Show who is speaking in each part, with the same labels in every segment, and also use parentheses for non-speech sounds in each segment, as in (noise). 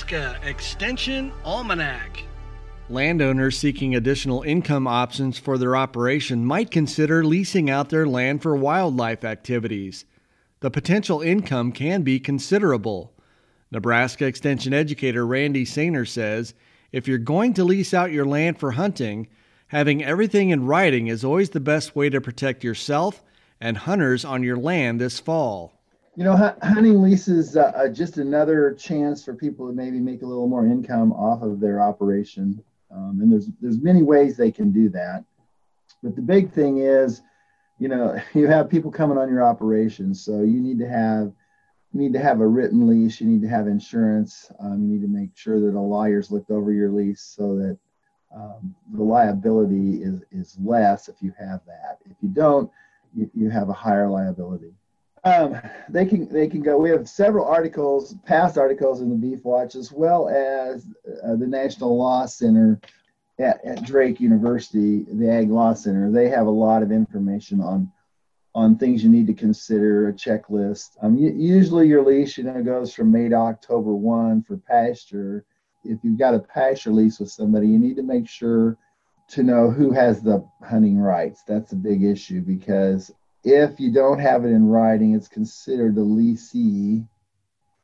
Speaker 1: Nebraska Extension Almanac.
Speaker 2: Landowners seeking additional income options for their operation might consider leasing out their land for wildlife activities. The potential income can be considerable. Nebraska Extension educator Randy Saner says if you're going to lease out your land for hunting, having everything in writing is always the best way to protect yourself and hunters on your land this fall.
Speaker 3: You know, hunting leases uh, uh, just another chance for people to maybe make a little more income off of their operation. Um, and there's there's many ways they can do that. But the big thing is, you know, (laughs) you have people coming on your operation, so you need to have you need to have a written lease. You need to have insurance. Um, you need to make sure that a lawyer's looked over your lease so that um, the liability is is less if you have that. If you don't, you, you have a higher liability. Um, they can they can go. We have several articles, past articles in the Beef Watch, as well as uh, the National Law Center at, at, Drake University, the Ag Law Center. They have a lot of information on on things you need to consider, a checklist. Um, usually your lease, you know, goes from May to October one for pasture. If you've got a pasture lease with somebody, you need to make sure to know who has the hunting rights. That's a big issue because if you don't have it in writing, it's considered the leasee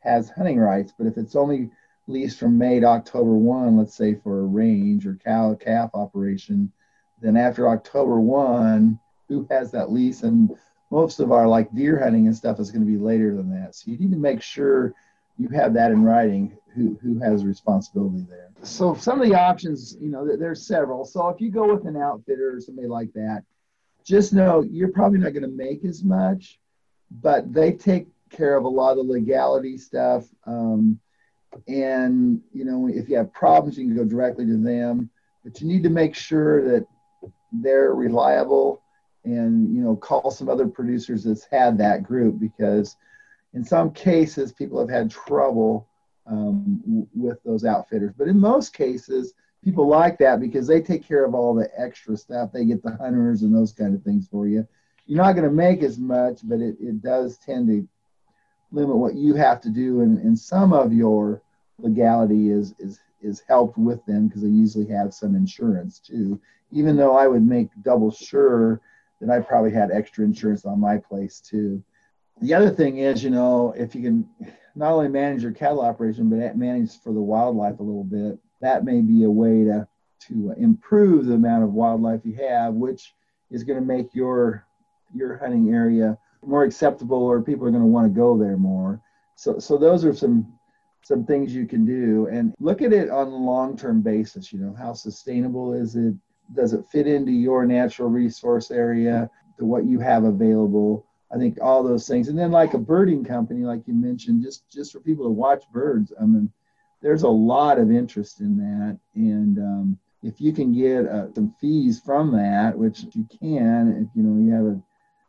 Speaker 3: has hunting rights. But if it's only leased from May to October 1, let's say for a range or cow calf operation, then after October 1, who has that lease? And most of our like deer hunting and stuff is going to be later than that. So you need to make sure you have that in writing who, who has responsibility there. So some of the options, you know, there's several. So if you go with an outfitter or somebody like that, just know you're probably not going to make as much, but they take care of a lot of the legality stuff. Um, and you know, if you have problems, you can go directly to them. But you need to make sure that they're reliable, and you know, call some other producers that's had that group because in some cases people have had trouble um, with those outfitters. But in most cases, people like that because they take care of all the extra stuff. They get the hunters and those kind of things for you. You're not going to make as much, but it, it does tend to limit what you have to do. And, and some of your legality is, is, is helped with them because they usually have some insurance too. Even though I would make double sure that I probably had extra insurance on my place too. The other thing is, you know, if you can not only manage your cattle operation, but manage for the wildlife a little bit, that may be a way to to uh, improve the amount of wildlife you have, which is going to make your your hunting area more acceptable, or people are going to want to go there more. So so those are some some things you can do, and look at it on a long term basis. You know, how sustainable is it? Does it fit into your natural resource area? To what you have available? I think all those things, and then like a birding company, like you mentioned, just just for people to watch birds. I mean there's a lot of interest in that. And um, if you can get uh, some fees from that, which you can, if you know you have a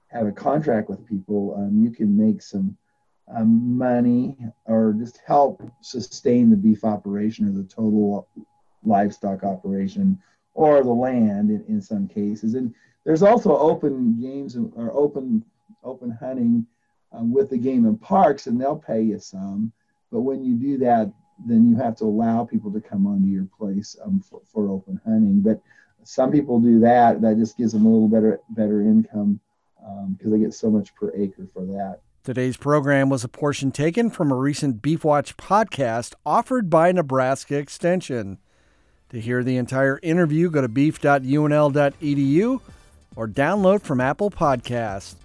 Speaker 3: have a contract with people, um, you can make some um, money or just help sustain the beef operation or the total livestock operation or the land in, in some cases. And there's also open games or open open hunting um, with the game and parks, and they'll pay you some. But when you do that, then you have to allow people to come onto your place um, for, for, open hunting. But some people do that. That just gives them a little better better income because um, they get so much per acre for that.
Speaker 2: Today's program was a portion taken from a recent Beef Watch podcast offered by Nebraska Extension. To hear the entire interview, go to beef.unl.edu or download from Apple Podcast.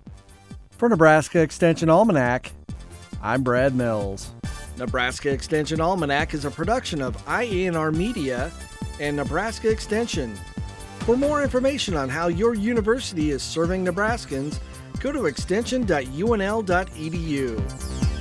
Speaker 2: For Nebraska Extension Almanac, I'm Brad Mills. Nebraska Extension Almanac is a production of IANR Media and Nebraska Extension. For more information on how your university is serving Nebraskans, go to extension.unl.edu.